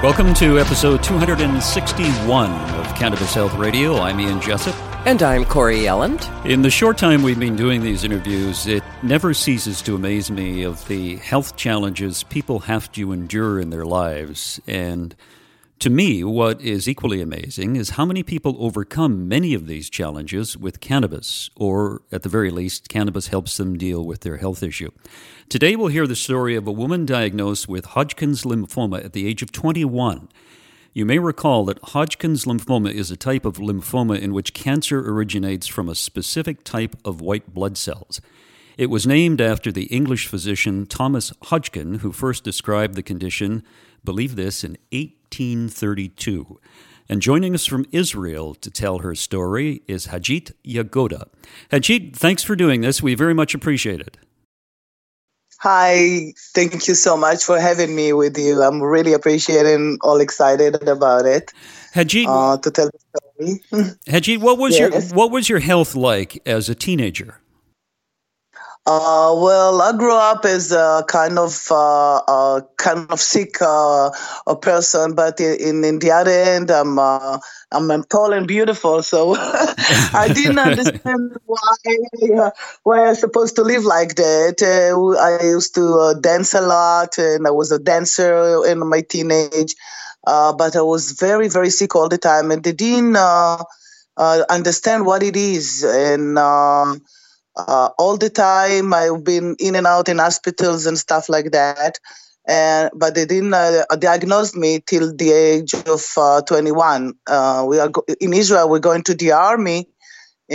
Welcome to episode 261 of Cannabis Health Radio. I'm Ian Jessup. And I'm Corey Yelland. In the short time we've been doing these interviews, it never ceases to amaze me of the health challenges people have to endure in their lives. And to me, what is equally amazing is how many people overcome many of these challenges with cannabis, or at the very least, cannabis helps them deal with their health issue. Today, we'll hear the story of a woman diagnosed with Hodgkin's lymphoma at the age of 21. You may recall that Hodgkin's lymphoma is a type of lymphoma in which cancer originates from a specific type of white blood cells. It was named after the English physician Thomas Hodgkin, who first described the condition, believe this, in 1832. And joining us from Israel to tell her story is Hagit Yagoda. Hagit, thanks for doing this. We very much appreciate it. Hi, thank you so much for having me with you. I'm really appreciating, all excited about it. Hagit, uh, to tell the story. Hagit, what was yes. your what was your health like as a teenager? Uh, well, I grew up as a kind of uh, kind of sick uh, a person, but in, in the other end, I'm uh, I'm tall and beautiful, so I didn't understand why uh, why I'm supposed to live like that. I used to dance a lot, and I was a dancer in my teenage, but I was very very sick all the time, and they didn't understand what it is, and. Um, uh, all the time. I've been in and out in hospitals and stuff like that. And, but they didn't uh, diagnose me till the age of uh, 21. Uh, we are go- in Israel. We're going to the army uh,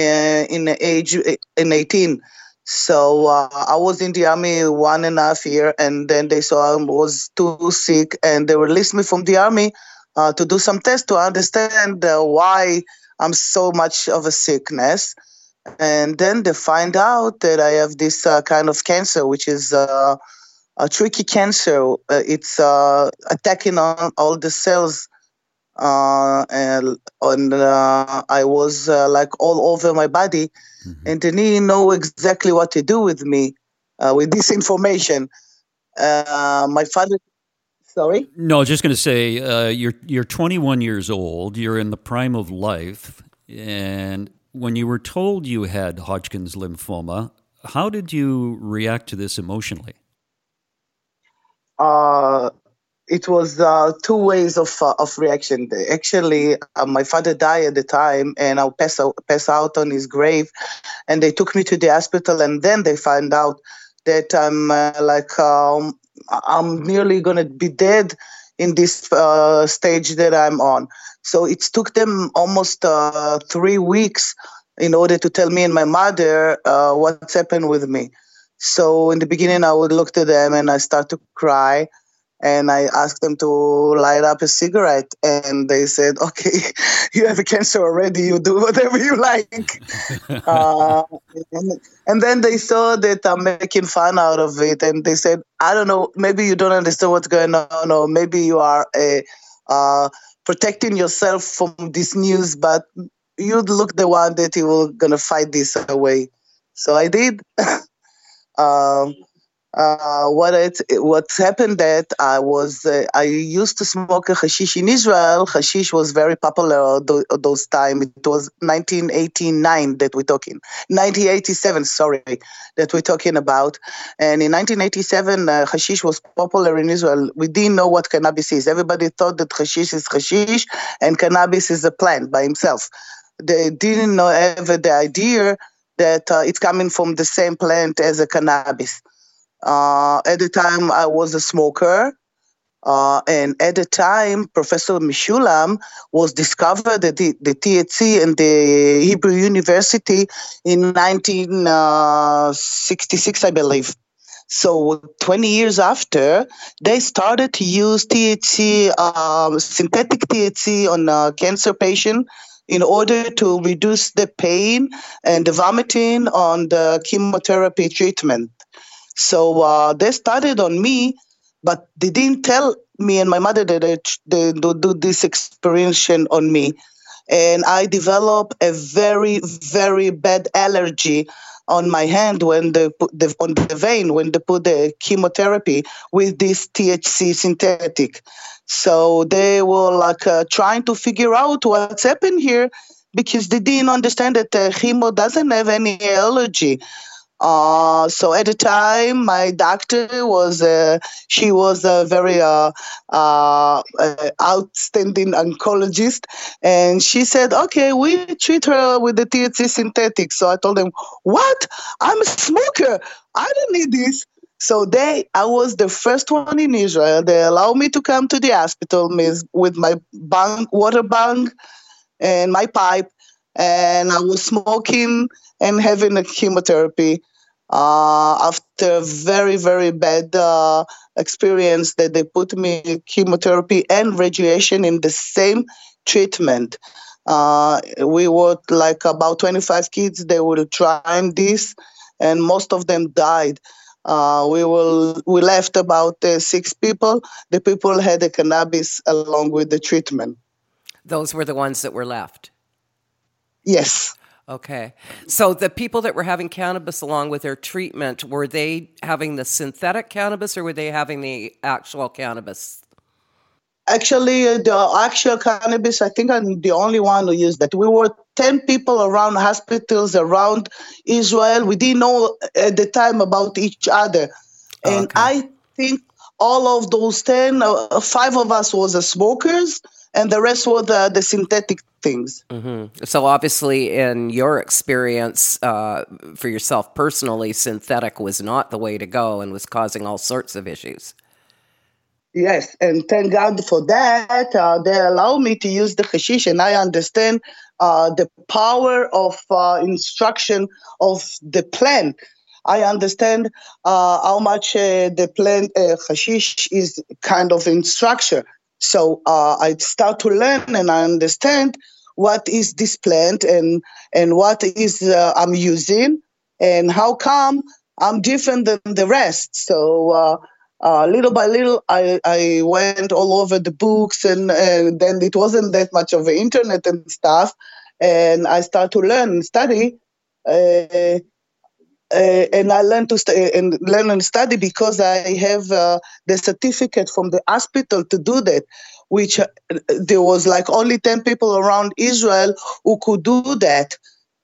in age in 18. So uh, I was in the army one and a half year, and then they saw I was too sick, and they released me from the army to do some tests to understand why I'm so much of a sickness and then they find out that I have this uh, kind of cancer, which is uh, a tricky cancer. Uh, it's uh, attacking on all the cells, uh, and, and uh, I was like all over my body, mm-hmm. and they didn't know exactly what to do with me with this information. my father. Sorry. No, I was just going to say you're you're 21 years old. You're in the prime of life, and when you were told you had Hodgkin's lymphoma, how did you react to this emotionally? Uh, it was uh, two ways of uh, of reaction. Actually, uh, my father died at the time, and I pass out, pass out on his grave, and they took me to the hospital, and then they found out that I'm uh, like um, I'm nearly gonna be dead in this uh, stage that I'm on. So it took them almost uh, three weeks in order to tell me and my mother uh, what's happened with me. So in the beginning, I would look to them and I start to cry. And I asked them to light up a cigarette, and they said, "Okay, you have a cancer already. You do whatever you like." uh, and, and then they saw that I'm making fun out of it, and they said, "I don't know. Maybe you don't understand what's going on, or maybe you are a." Uh, protecting yourself from this news, but you'd look the one that you were gonna fight this away. So I did. um, uh, what it what happened that I was uh, I used to smoke a hashish in Israel. Hashish was very popular th- those time. It was 1989 that we're talking. 1987, sorry, that we're talking about. And in 1987, uh, hashish was popular in Israel. We didn't know what cannabis is. Everybody thought that hashish is hashish and cannabis is a plant by himself. They didn't know ever the idea that uh, it's coming from the same plant as a cannabis. Uh, at the time, I was a smoker. Uh, and at the time, Professor Mechoulam was discovered that the, the THC in the Hebrew University in 1966, I believe. So 20 years after, they started to use THC, um, synthetic THC on a cancer patient in order to reduce the pain and the vomiting on the chemotherapy treatment. So uh, they started on me, but they didn't tell me and my mother that they, do this experimentation on me. And I developed a very, very bad allergy on my hand when they put the, on the vein when they put the chemotherapy with this THC synthetic. So they were like uh, trying to figure out what's happened here because they didn't understand that uh, chemo doesn't have any allergy. Uh, so at the time, my doctor was uh, she was a very uh, uh, outstanding oncologist, and she said, "Okay, we treat her with the THC synthetic." So I told them, "What? I'm a smoker. I don't need this." So they, I was the first one in Israel. They allowed me to come to the hospital with my water bang and my pipe, and I was smoking and having a chemotherapy after a very, very bad uh, experience that they put me chemotherapy and radiation in the same treatment. Uh, we were like about 25 kids, they were trying this, and most of them died. Uh, we will we left about uh, six people. The people had the cannabis along with the treatment. Those were the ones that were left. Yes. Okay. So the people that were having cannabis along with their treatment, were they having the synthetic cannabis or were they having the actual cannabis? Actually, uh, the actual cannabis, I think I'm the only one who used that. We were 10 people around hospitals around Israel. We didn't know at the time about each other. And okay. I think all of those 10, uh, five of us was smokers and the rest were the, the synthetic things. Mm-hmm. So, obviously, in your experience uh, for yourself personally, synthetic was not the way to go and was causing all sorts of issues. Yes, and thank God for that. Uh, they allow me to use the hashish, and I understand uh, the power of uh, instruction of the plant. I understand uh, how much uh, the plant hashish is kind of in structure. So I start to learn and I understand what is this plant and and what is uh, I'm using and how come I'm different than the rest. So uh, uh, little by little, I, I went all over the books and, and then it wasn't that much of the internet and stuff. And I start to learn study. Uh, uh, and I learned to st- and learn and study because I have uh, the certificate from the hospital to do that which uh, there was like only 10 people around Israel who could do that.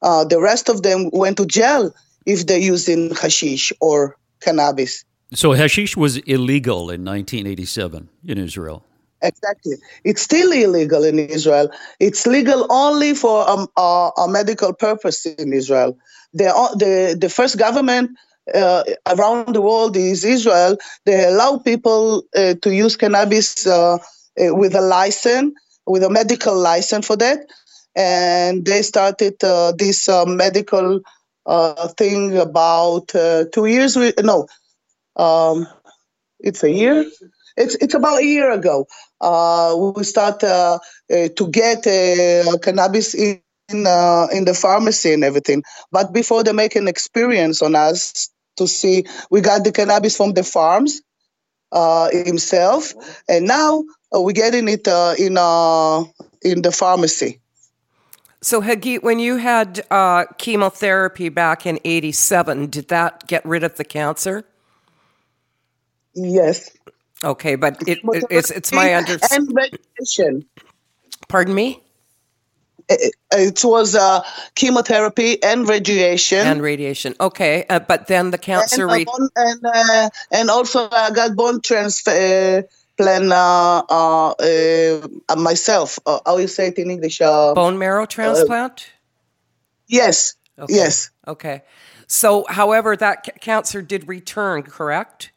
Uh, the rest of them went to jail if they're using hashish or cannabis. So hashish was illegal in 1987 in Israel. Exactly. It's still illegal in Israel. It's legal only for um, a, a, medical purpose in Israel. The, the, the first government uh, around the world is Israel. They allow people uh, to use cannabis uh, uh, with a license, with a medical license for that. And they started uh, this uh, medical uh, thing about uh, two years. no, um, it's a year. It's it's about a year ago. Uh, we start to get cannabis in in, in the pharmacy and everything. But before they make an experience on us to see, we got the cannabis from the farms uh, himself, and now uh, we're getting it uh, in uh, in the pharmacy. So, Hagit, when you had uh, chemotherapy back in '87, did that get rid of the cancer? Yes. Okay, but it, it's it's my understanding. And. Pardon me. It, it was uh, chemotherapy and radiation. And radiation. Okay, uh, but then the cancer. And, re- bone, and, uh, and also I got bone transfer plan uh, uh, uh, myself. Uh, how you say it in English? Uh, Bone marrow transplant. yes. Okay. Yes. Okay. So, however, that c- cancer did return, correct?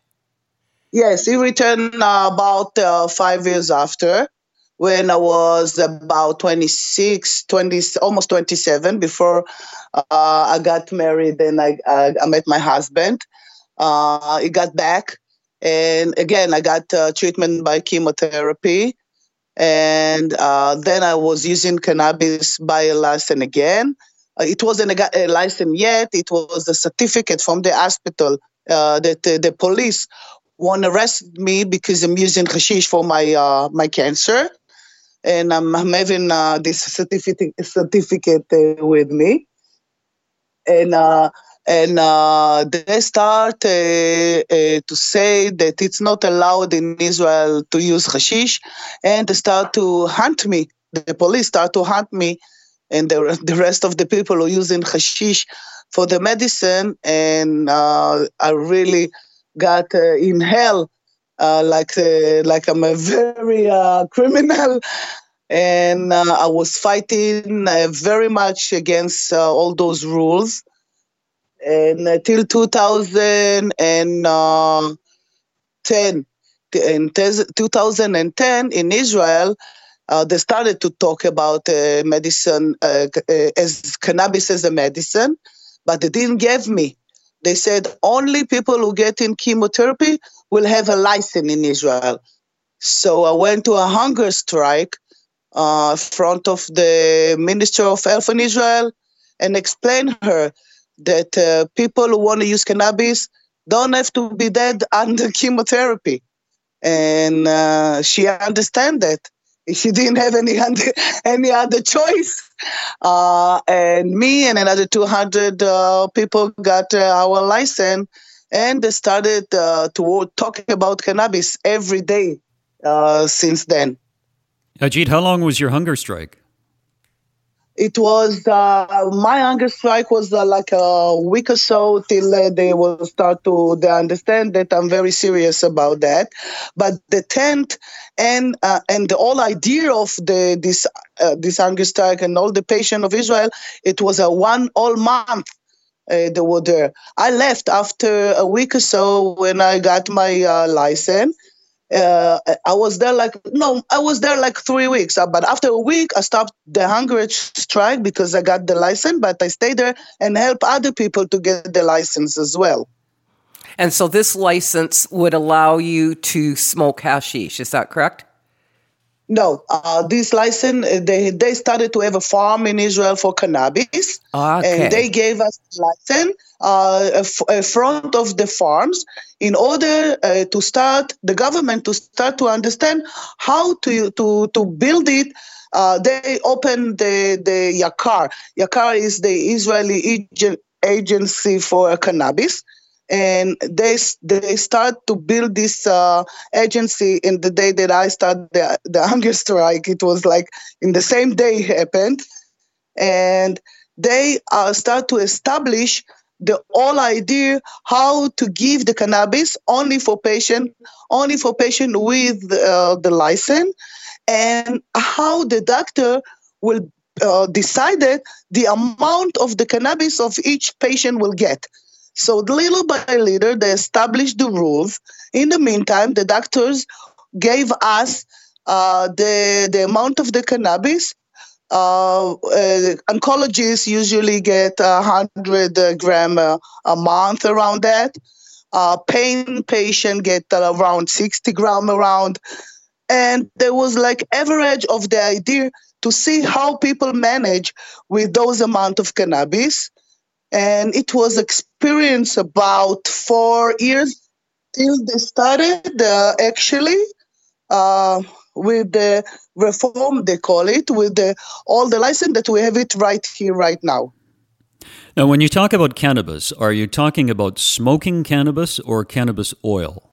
Yes, it returned uh, about five years after when I was about 26, 20, almost 27 before uh, I got married and I, I, I met my husband. Uh, he got back and again, I got uh, treatment by chemotherapy. and uh, then I was using cannabis by a license again. Uh, it wasn't a, a, license yet. It was a certificate from the hospital uh, that the police want to arrest me because I'm using hashish for my uh, my cancer, and I'm, I'm having uh, this certificate certificate uh, with me, and and uh, they start uh, uh, to say that it's not allowed in Israel to use hashish, and they start to hunt me. The police start to hunt me, and the, the rest of the people are using hashish for the medicine, and uh, I really got uh, in hell, uh, like like I'm a very criminal. And I was fighting very much against all those rules. And uh, 2010 in 2010 in israel uh, they started to talk about uh, medicine uh, uh, as cannabis as a medicine but they didn't give me they said only people who get in chemotherapy will have a license in israel so i went to a hunger strike uh, front of the minister of health in israel and explained her that uh, people who want to use cannabis don't have to be dead under chemotherapy. And uh, she understand that. She didn't have any other, any other choice. Uh, and me and another 200 uh, people got uh, our license and they started uh, to talk about cannabis every day since then. Hagit, how long was your hunger strike? it was uh, my hunger strike was uh, like a week or so till uh, they will start to they understand that I'm very serious about that. But the tent and uh, and the whole idea of the this uh, this hunger strike and all the patient of Israel, it was a one all month. Uh, they were there. I left after a week or so when I got my license uh, I was there like no, I was there like three weeks. Uh, but after a week, I stopped the hunger strike because I got the license. But I stayed there and help other people to get the license as well. And so this license would allow you to smoke hashish. Is that correct? No, uh, this license uh, they they started to have a farm in Israel for cannabis, okay. and they gave us a license uh, a, front of the farms in order uh, to start the government to start to understand how to to to build it. Uh, they opened the the Yakar. Yakar is the Israeli agency for cannabis and they they start to build this uh, agency in the day that I started the, the hunger strike. It was like in the same day happened, and they uh, start to establish the whole idea how to give the cannabis only for patient, only for patient with uh, the license, and how the doctor will uh, decided the amount of the cannabis of each patient will get. So little by little, they established the rules. In the meantime, the doctors gave us uh, the the amount of the cannabis. Uh, uh, oncologists usually get a hundred gram a, a, month around that. Uh, pain patient get around sixty gram around, and there was like average of the idea to see how people manage with those amount of cannabis and it was experience about four years till they started uh, actually uh, with the reform they call it with the all the license that we have it right here right now. Now when you talk about cannabis are you talking about smoking cannabis or cannabis oil?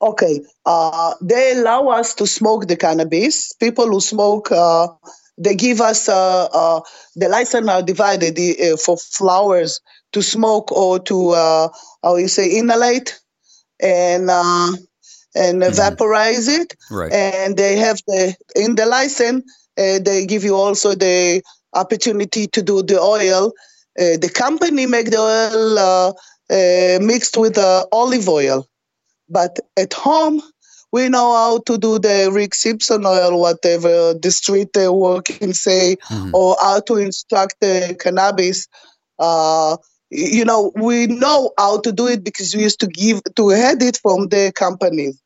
Okay uh, they allow us to smoke the cannabis. People who smoke uh, they give us uh, uh, the license are divided uh, for flowers to smoke or to uh, how you say inhalate and uh, and mm-hmm. vaporize it. Right. And they have the in the license uh, they give you also the opportunity to do the oil. Uh, the company make the oil mixed with olive oil, but at home we know how to do the Rick Simpson oil, whatever the street uh, working say, mm-hmm. or how to instruct the cannabis. Uh, you know, we know how to do it because we used to give to head it from the companies.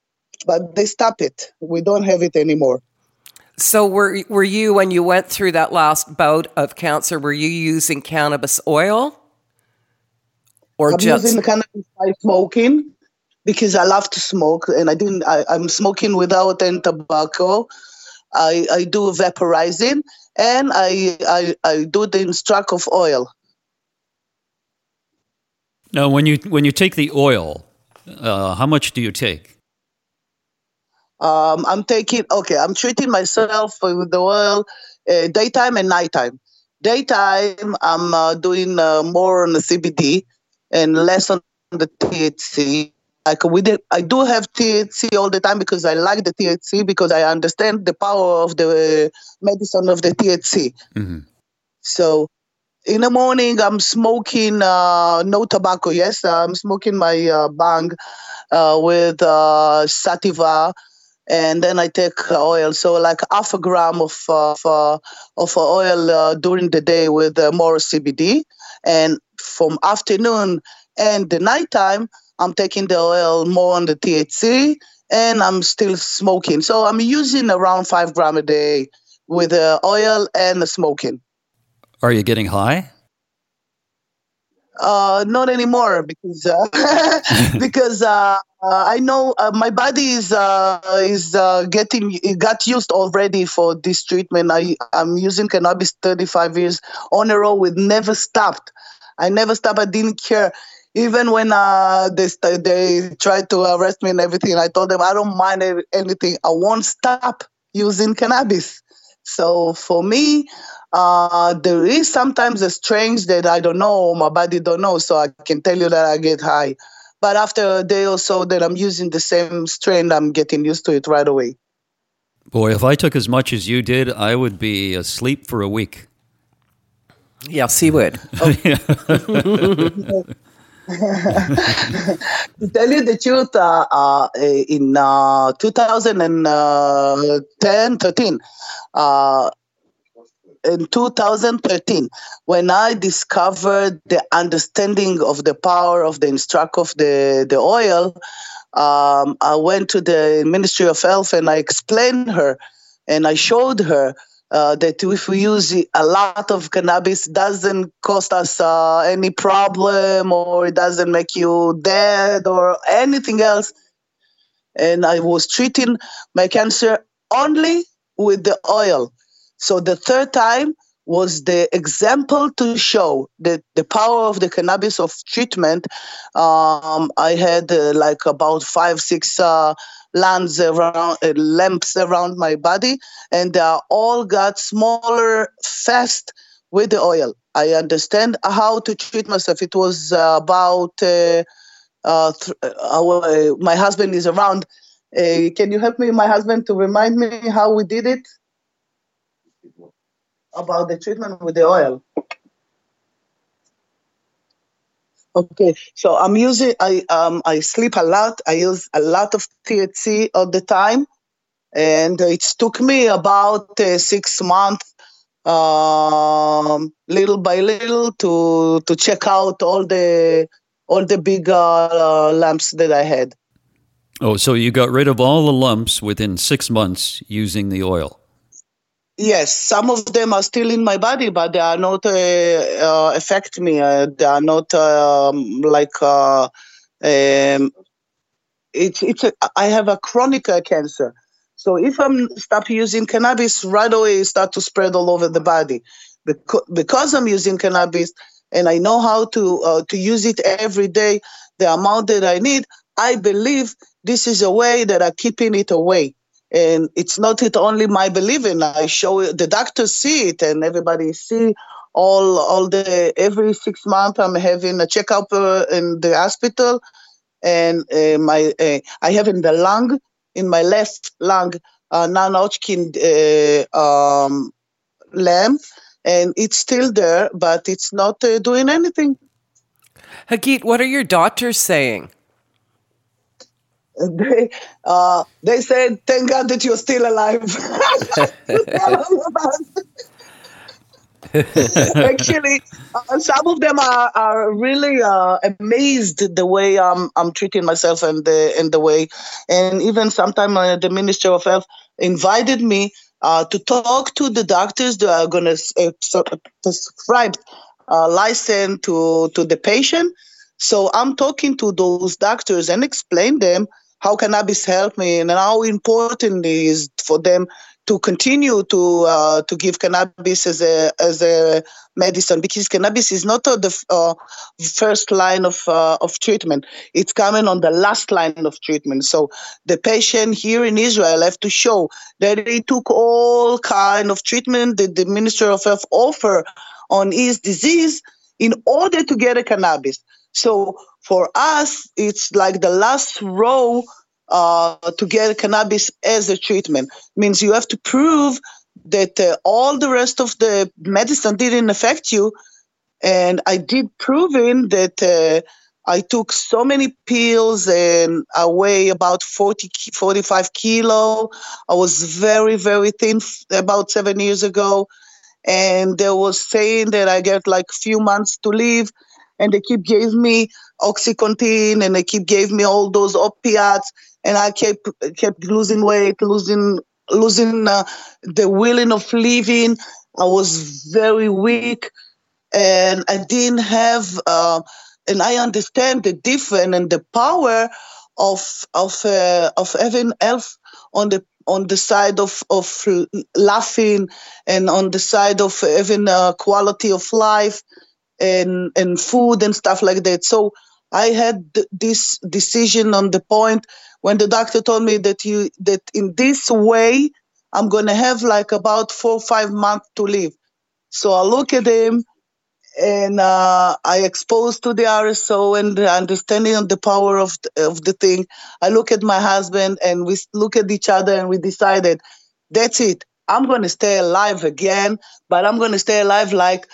but they stop it. We don't have it anymore. So were were you when you went through that last bout of cancer? Were you using cannabis oil, or I'm just using cannabis by smoking because I love to smoke, and I didn't. I, am smoking without any tobacco. I I do vaporizing, and I I, I do the instruct of oil. Now, when you when you take the oil, uh, how much do you take? Um, I'm taking okay. I'm treating myself with the oil uh, daytime and nighttime. Daytime, I'm uh, doing uh, more on the CBD and less on the THC. Like we did, I do have THC all the time because I like the THC because I understand the power of the medicine of the THC. Mm-hmm. So in the morning, I'm smoking uh, no tobacco. Yes, I'm smoking my uh, bang uh, with uh, sativa and then I take oil. So like half a gram of of, uh, of oil uh, during the day with uh, more CBD, and from afternoon and the nighttime, I'm taking the oil more on the THC, and I'm still smoking. So I'm using around five gram a day with the oil and the smoking. Are you getting high? Uh, not anymore because uh, because uh, uh, I know uh, my body is uh, is uh, getting it got used already for this treatment. I I'm using cannabis 35 years on a row with never stopped. I never stopped. I didn't care. Even when uh, they they tried to arrest me and everything, I told them I don't mind anything. I won't stop using cannabis. So for me, uh, there is sometimes a strange that I don't know, my body don't know, so I can tell you that I get high. But after a day or so that I'm using the same strain, I'm getting used to it right away. Boy, if I took as much as you did, I would be asleep for a week. Yeah, he would. Oh. to tell you the truth, uh, uh, in uh, 2010, 13, uh, in 2013 when I discovered the understanding of the power of the instruct of the, the oil. Um, I went to the Ministry of Health and I explained her and I showed her uh, that if we use a lot of cannabis doesn't cost us uh, any problem or it doesn't make you dead or anything else and i was treating my cancer only with the oil so the third time was the example to show the, the power of the cannabis of treatment. Um, I had uh, like about five, six lands around, uh, lamps around my body, and they all got smaller fast with the oil. I understand how to treat myself. It was about uh, uh, th- my husband is around. can you help me, my husband, to remind me how we did it? about the treatment with the oil. Okay, so I'm using I um I sleep a lot. I use a lot of THC all the time, and it took me about uh, six months, um, little by little, to to check out all the all the big uh, lumps that I had. Oh, so you got rid of all the lumps within six months using the oil? Yes, some of them are still in my body, but they are not uh, uh, affect me. Uh, they are not um, like uh, um, it's it's. A, I have a chronic uh, cancer, so if I'm stop using cannabis, right away it start to spread all over the body. Because, because I'm using cannabis and I know how to uh, to use it every day, the amount that I need, I believe this is a way that I'm keeping it away and it's not it only my believing. I show it, the doctors see it and everybody see all all the every six months i'm having a checkup uh, in the hospital. And uh, my uh, i have in the lung in my left lung a non-hodgkin uh, um, lamp and it's still there but it's not uh, doing anything. Hagit, what are your doctors saying? they uh, they said, "Thank God that you're still alive." Actually, uh, some of them are, are really uh, amazed the way I'm I'm treating myself and the and the way, and even sometimes uh, the Minister of Health invited me uh, to talk to the doctors that are going to uh, prescribe license to to the patient. So I'm talking to those doctors and explain them how cannabis help me and how important it is for them to continue to uh, to give cannabis as a as a medicine. Because cannabis is not uh, the uh, first line of uh, of treatment. It's coming on the last line of treatment. So the patient here in israel have to show that he took all kind of treatment that the minister of health offer on his disease in order to get a cannabis so for us it's like the last row uh, to get cannabis as a treatment. Means you have to prove that uh, all the rest of the medicine didn't affect you. And I did proving that uh, I took so many pills and I weigh about 40, 45 kilo. I was very, very thin about seven years ago. And they was saying that I get like few months to live. And they keep gave me Oxycontin and they keep gave me all those opiates and I kept kept losing weight, losing losing uh, the willing of living. I was very weak, and I didn't have. Uh, and I understand the difference and the power of of uh, of having health on the on the side of of laughing and on the side of having a quality of life and and food and stuff like that. So I had this decision on the point when the doctor told me that you that in this way I'm gonna have like about four or five months to live. So I look at him and uh, I exposed to the RSO and the understanding of the power of the, of the thing. I look at my husband and we look at each other and we decided that's it. I'm to stay alive again, but I'm to stay alive like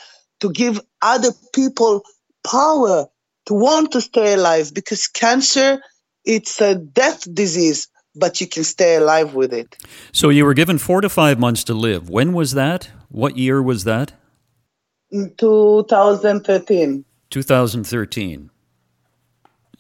to give other people power to want to stay alive because cancer it's a death disease, but you can stay alive with it. So you were given four to five months to live. When was that? What year was that? In 2013. 2013.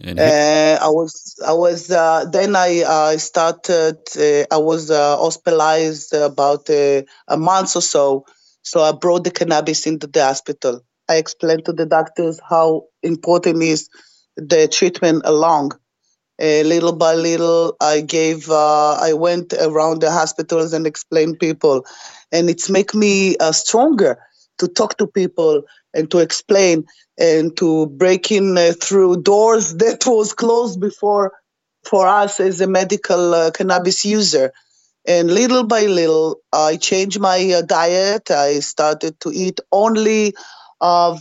And uh, I was, I was. Uh, then I uh, started. Uh, I was uh, hospitalized about uh, a month or so. So I brought the cannabis into the hospital. I explained to the doctors how important is the treatment along. Uh, little by little i gave uh, i went around the hospitals and explained people. And it's make me uh, stronger to talk to people and to explain and to break in uh, through doors that was closed before for us as a medical uh, cannabis user and little by little i changed my uh, diet i started to eat only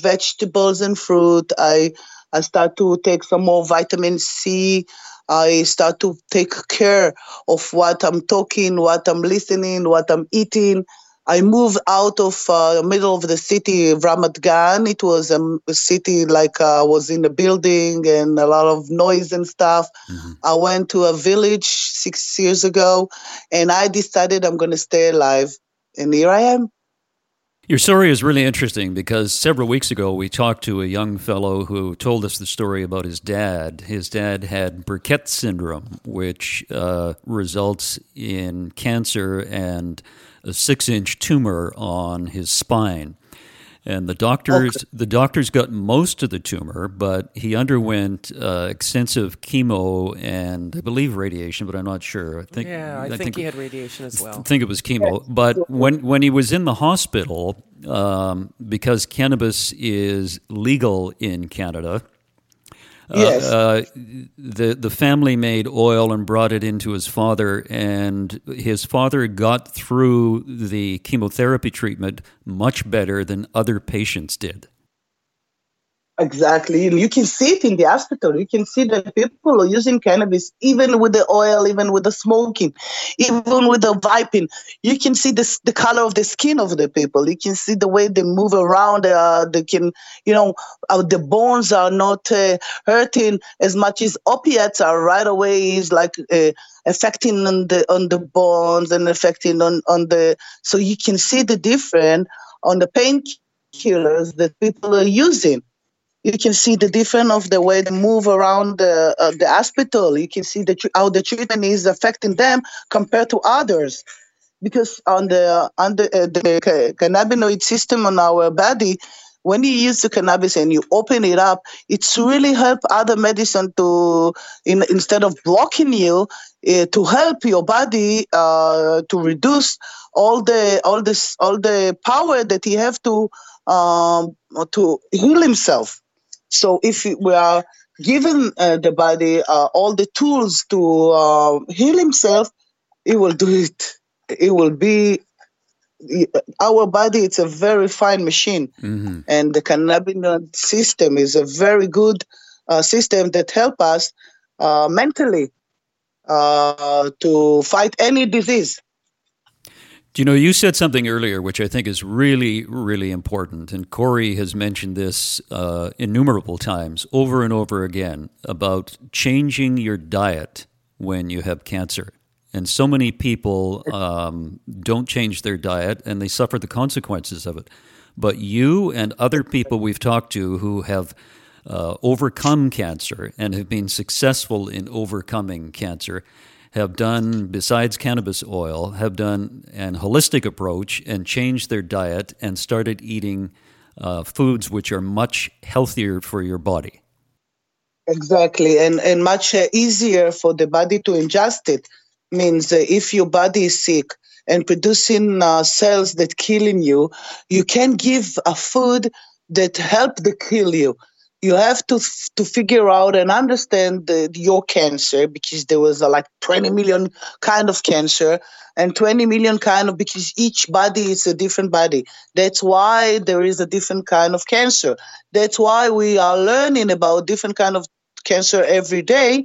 vegetables and fruit i I start to take some more vitamin C. I start to take care of what I'm talking, what I'm listening, what I'm eating. I moved out of uh, middle of the city, Ramat Gan. It was a, a city like I uh, was in a building and a lot of noise and stuff. Mm-hmm. I went to a village six years ago, and I decided I'm going to stay alive. And here I am. Your story is really interesting because several weeks ago we talked to a young fellow who told us the story about his dad. His dad had Burkitt syndrome, which uh, results in cancer and a six inch tumor on his spine and the doctors okay. the doctors got most of the tumor, but he underwent uh, extensive chemo and I believe radiation, but I'm not sure. I think yeah, I, I think, think, he had radiation as well. I think it was chemo, but when when he was in the hospital, um, because cannabis is legal in Canada, Yes. Uh, uh, the the family made oil and brought it into his father, and his father got through the chemotherapy treatment much better than other patients did. Exactly. You can see it in the hospital. You can see that people are using cannabis, even with the oil, even with the smoking, even with the vaping. You can see this, the color of the skin of the people. You can see the way they move around. Uh, they can, you know, uh, the bones are not uh, hurting as much as opiates are right away. Is like uh, affecting on the on the bones and affecting on on the. So you can see the difference on the painkillers that people are using. You can see the difference of the way they move around the, uh, the hospital. You can see the, how the treatment is affecting them compared to others. Because on the on the, uh, the cannabinoid system on our body, when you use the cannabis and you open it up, it's really help other medicine to in, instead of blocking you uh, to help your body uh, to reduce all the all this all the power that he have to um, to heal himself. So if we are given uh, the body uh, all the tools to uh, heal himself, he will do it. It will be our body it's a very fine machine mm-hmm. and the cannabinoid system is a very good uh, system that help us uh, mentally uh, to fight any disease do you know you said something earlier which i think is really really important and corey has mentioned this uh, innumerable times over and over again about changing your diet when you have cancer and so many people um, don't change their diet and they suffer the consequences of it. But you and other people we've talked to who have uh, overcome cancer and have been successful in overcoming cancer have done, besides cannabis oil, have done an holistic approach and changed their diet and started eating uh, foods which are much healthier for your body. Exactly, and, and much uh, easier for the body to ingest it means uh, if your body is sick and producing uh, cells that killing you, you can give a food that help to kill you. You have to to figure out and understand the, your cancer because there was uh, like 20 million kind of cancer and 20 million kind of because each body is a different body. That's why there is a different kind of cancer. That's why we are learning about different kind of cancer every day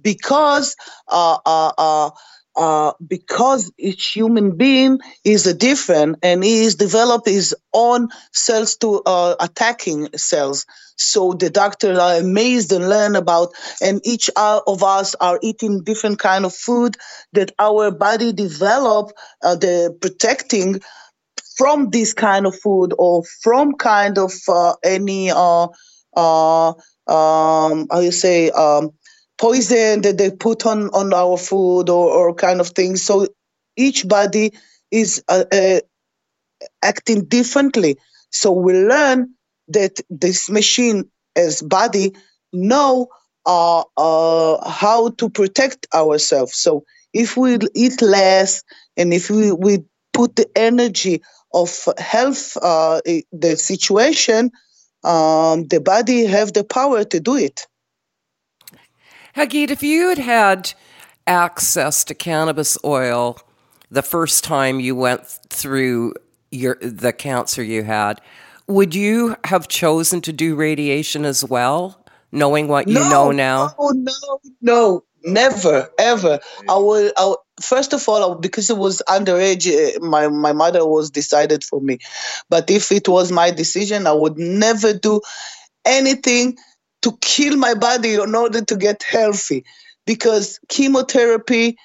because uh, uh, uh, uh, because each human being is a different and he is developed his own cells to uh, attacking cells. So the doctors are amazed and learn about, and each of us are eating different kind of food that our body develop uh, the protecting from this kind of food or from kind of uh, any uh, uh, um, how you say um, poison that they put on on our food or, or kind of things. So each body is uh, uh, acting differently. So we learn that this machine as body know uh, uh, how to protect ourselves. So if we eat less and if we, we put the energy of health uh, the situation, um, the body have the power to do it. Hagit, if you had had access to cannabis oil the first time you went through your the cancer you had, would you have chosen to do radiation as well, knowing what you no, know now? No, no, no, never, ever. I would. I would first of all, because it was underage, eh, my my mother was decided for me. But if it was my decision, I would never do anything to kill my body in order to get healthy. Because chemotherapy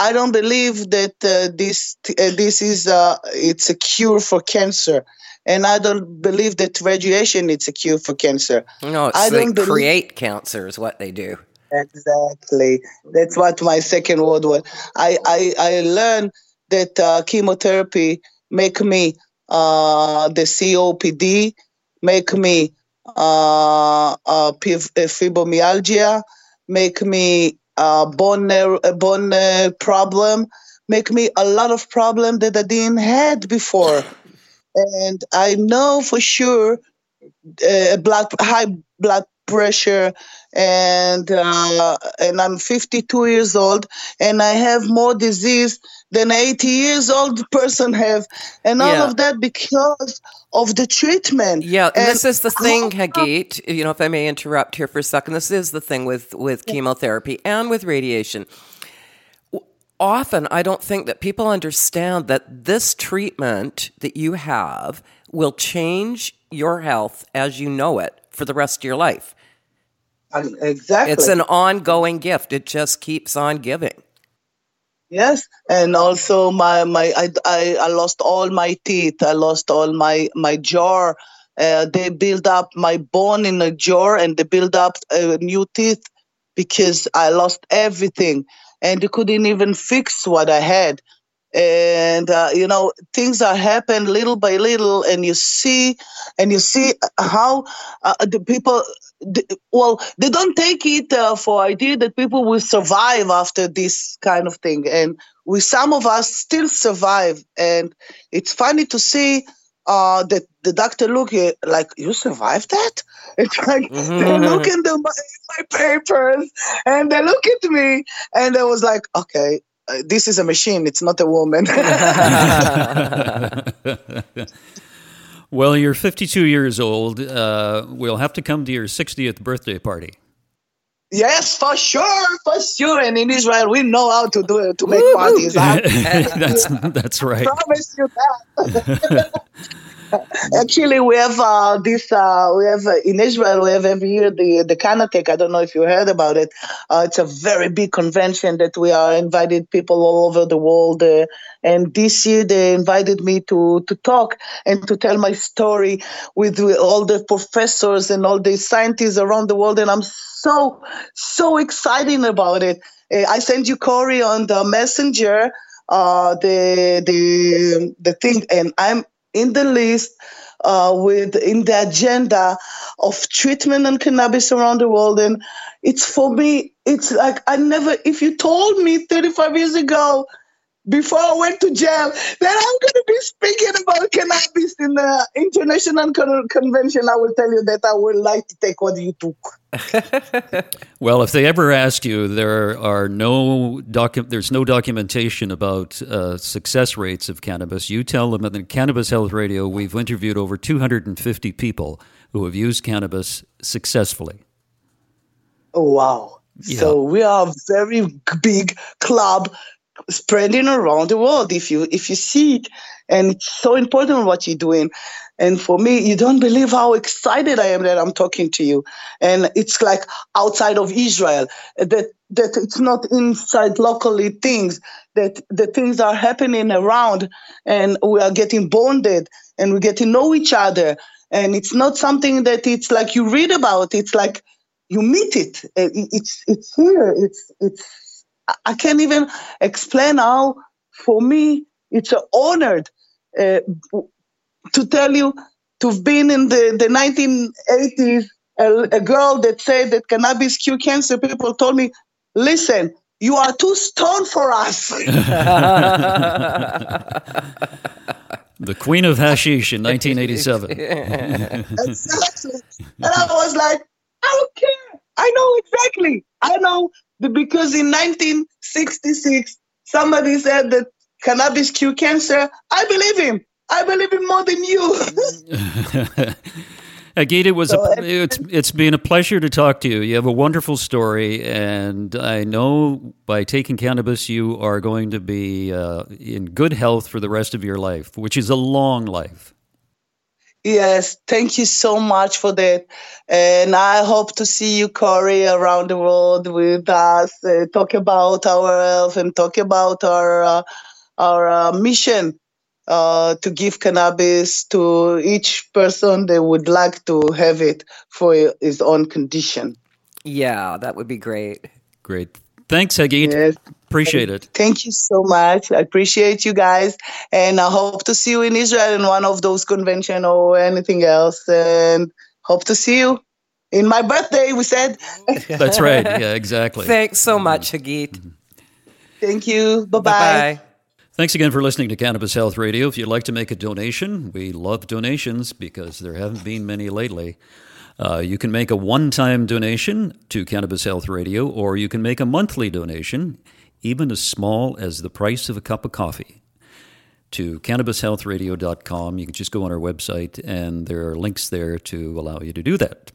i don't believe that uh, this uh, this is uh, it's a cure for cancer. And i don't believe that radiation is a cure for cancer. No I don't believe- create cancer is what they do. Exactly. That's what my second word was. I i, I learned that uh, chemotherapy make me uh, the copd make me uh, uh, fibromyalgia, make me uh, bone bone problem, make me a lot of problem that I didn't had before, and I know for sure uh, blood high blood pressure and uh, and I'm 52 years old and I have more disease than 80 years old person have. And all yeah. of that because of the treatment. Yeah and this is the thing hagit you know if i may interrupt here for a second this is the thing with with chemotherapy and with radiation. Often i don't think that people understand that this treatment that you have will change your health as you know it for the rest of your life exactly it's an ongoing gift it just keeps on giving Yes, and also my my I, I, I lost all my teeth. I lost all my my jaw. Uh, they build up my bone in the jaw, and they build up uh, new teeth because I lost everything, and they couldn't even fix what I had. And uh, you know things are happen little by little, and you see, and you see how uh, the people well, they don't take it uh, for idea that people will survive after this kind of thing, and we some of us still survive, and it's funny to see uh, that the doctor look at like you survived that. It's like mm-hmm. they look into my, my papers and they look at me, and I was like, okay, uh, this is a machine. It's not a woman. Well, you're 52 years old. Uh, we'll have to come to your 60th birthday party. Yes, for sure, for sure. And in Israel, we know how to do to make parties. that's that's right. I promise you that. Actually, we have uh, this. Uh, we have uh, in Israel. We have every year the the CannaTech. I don't know if you heard about it. Uh, it's a very big convention that we are invited people all over the world. Uh, and this year they invited me to to talk and to tell my story with, with all the professors and all the scientists around the world. And I'm so so excited about it. Uh, I sent you Corey on the messenger uh, the the the thing, and I'm in the list uh, with in the agenda of treatment and cannabis around the world. And it's for me, it's like I never, if you told me 35 years ago before I went to jail that I'm going to be speaking about cannabis in the international con- convention. I will tell you that I would like to take what you took. well, if they ever ask you, there are no docu- there's no documentation about uh, success rates of cannabis. You tell them at the Cannabis Health Radio, we've interviewed over 250 people who have used cannabis successfully. Oh wow! Yeah. So we are a very big club spreading around the world. If you if you see it and it's so important what you're doing. And for me you don't believe how excited i am that i'm talking to you. And it's like outside of israel that that it's not inside locally things that the things are happening around and we are getting bonded and we get to know each other. And it's not something that it's like you read about it's like you meet it. It's it's here it's it's I can't even explain how, for me, it's an honor uh, to tell you to have been in the, the 1980s, a, a girl that said that cannabis cure cancer. People told me, listen, you are too stoned for us. the Queen of Hashish in 1987. exactly. And I was like, I don't care. I know exactly. I know because in 1966, somebody said that cannabis cure cancer. I believe him. I believe him more than you. Hagit, it was so, a, it's it's been a pleasure to talk to you. You have a wonderful story, and I know by taking cannabis, you are going to be uh, in good health for the rest of your life, which is a long life. Yes, thank you so much for that. And I hope to see you, Corey, around the world with us, uh, talk about our health and talk about our uh, our uh, mission uh, to give cannabis to each person that would like to have it for his own condition. Yeah, that would be great. Great. Thanks, Hagit. Yes. Appreciate it. Thank you so much. I appreciate you guys. And I hope to see you in Israel in one of those convention or anything else. And hope to see you in my birthday, we said. That's right. Yeah, exactly. Thanks so much, mm-hmm. Hagit. Mm-hmm. Thank you. Bye-bye. Thanks again for listening to Cannabis Health Radio. If you'd like to make a donation, we love donations because there haven't been many lately. Uh, you can make a one time donation to Cannabis Health Radio, or you can make a monthly donation, even as small as the price of a cup of coffee, to cannabishealthradio.com. You can just go on our website, and there are links there to allow you to do that.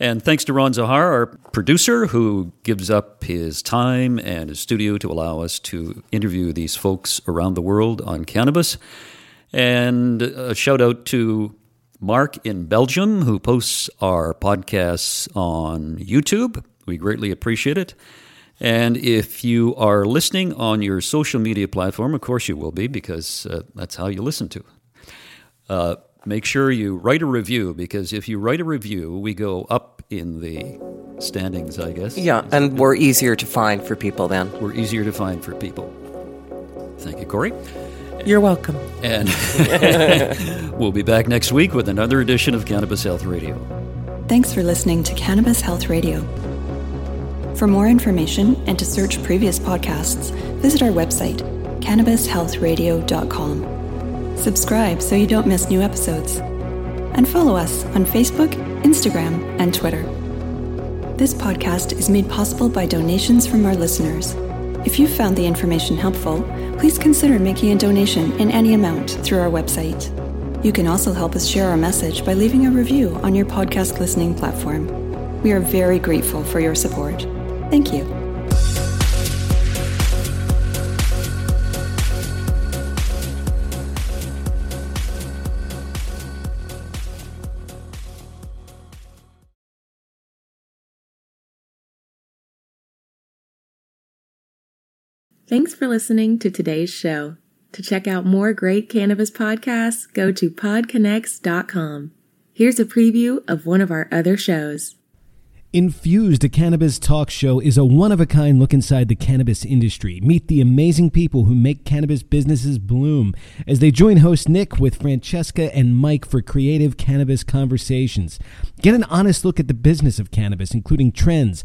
And thanks to Ron Zahar, our producer, who gives up his time and his studio to allow us to interview these folks around the world on cannabis. And a shout out to Mark in Belgium, who posts our podcasts on YouTube. We greatly appreciate it. And if you are listening on your social media platform, of course you will be because uh, that's how you listen to. Uh, make sure you write a review because if you write a review, we go up in the standings, I guess. Yeah, and we're easier to find for people then. We're easier to find for people. Thank you, Corey. You're welcome. And we'll be back next week with another edition of Cannabis Health Radio. Thanks for listening to Cannabis Health Radio. For more information and to search previous podcasts, visit our website, cannabishealthradio.com. Subscribe so you don't miss new episodes. And follow us on Facebook, Instagram, and Twitter. This podcast is made possible by donations from our listeners. If you found the information helpful, please consider making a donation in any amount through our website. You can also help us share our message by leaving a review on your podcast listening platform. We are very grateful for your support. Thank you. Thanks for listening to today's show. To check out more great cannabis podcasts, go to podconnects.com. Here's a preview of one of our other shows. Infused, a cannabis talk show, is a one of a kind look inside the cannabis industry. Meet the amazing people who make cannabis businesses bloom as they join host Nick with Francesca and Mike for creative cannabis conversations. Get an honest look at the business of cannabis, including trends,